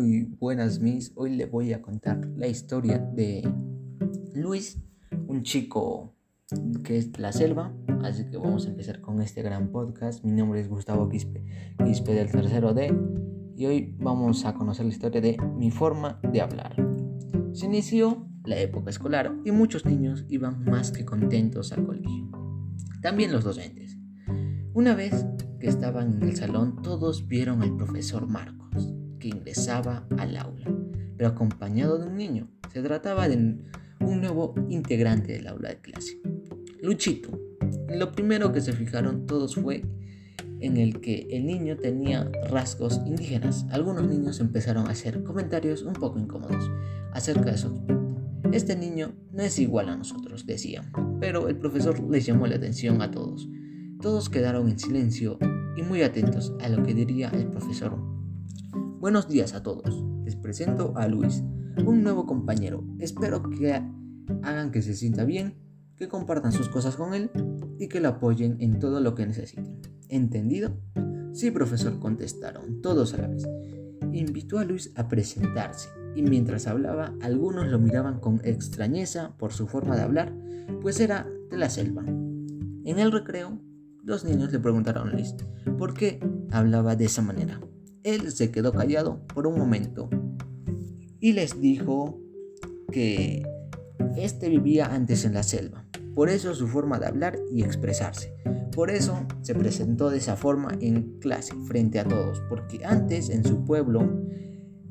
buenas mis. Hoy le voy a contar la historia de Luis, un chico que es la selva. Así que vamos a empezar con este gran podcast. Mi nombre es Gustavo Quispe, Quispe del tercero D. Y hoy vamos a conocer la historia de mi forma de hablar. Se inició la época escolar y muchos niños iban más que contentos al colegio. También los docentes. Una vez que estaban en el salón, todos vieron al profesor Marcos, que ingresaba al aula, pero acompañado de un niño. Se trataba de un nuevo integrante del aula de clase, Luchito. Lo primero que se fijaron todos fue en el que el niño tenía rasgos indígenas. Algunos niños empezaron a hacer comentarios un poco incómodos acerca de su Este niño no es igual a nosotros, decían, pero el profesor les llamó la atención a todos. Todos quedaron en silencio y muy atentos a lo que diría el profesor. Buenos días a todos. Les presento a Luis, un nuevo compañero. Espero que hagan que se sienta bien, que compartan sus cosas con él y que lo apoyen en todo lo que necesiten. ¿Entendido? Sí, profesor, contestaron todos a la vez. Invitó a Luis a presentarse y mientras hablaba algunos lo miraban con extrañeza por su forma de hablar, pues era de la selva. En el recreo los niños le preguntaron a Luis por qué hablaba de esa manera. Él se quedó callado por un momento y les dijo que este vivía antes en la selva. Por eso su forma de hablar y expresarse. Por eso se presentó de esa forma en clase frente a todos, porque antes en su pueblo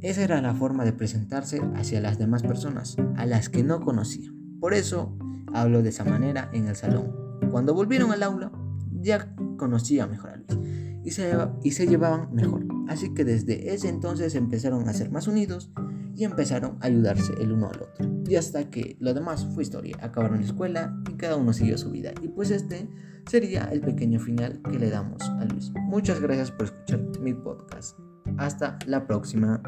esa era la forma de presentarse hacia las demás personas, a las que no conocía. Por eso habló de esa manera en el salón. Cuando volvieron al aula, ya conocía mejor a Luis y se, y se llevaban mejor. Así que desde ese entonces empezaron a ser más unidos y empezaron a ayudarse el uno al otro. Y hasta que lo demás fue historia. Acabaron la escuela y cada uno siguió su vida. Y pues este sería el pequeño final que le damos a Luis. Muchas gracias por escuchar mi podcast. Hasta la próxima.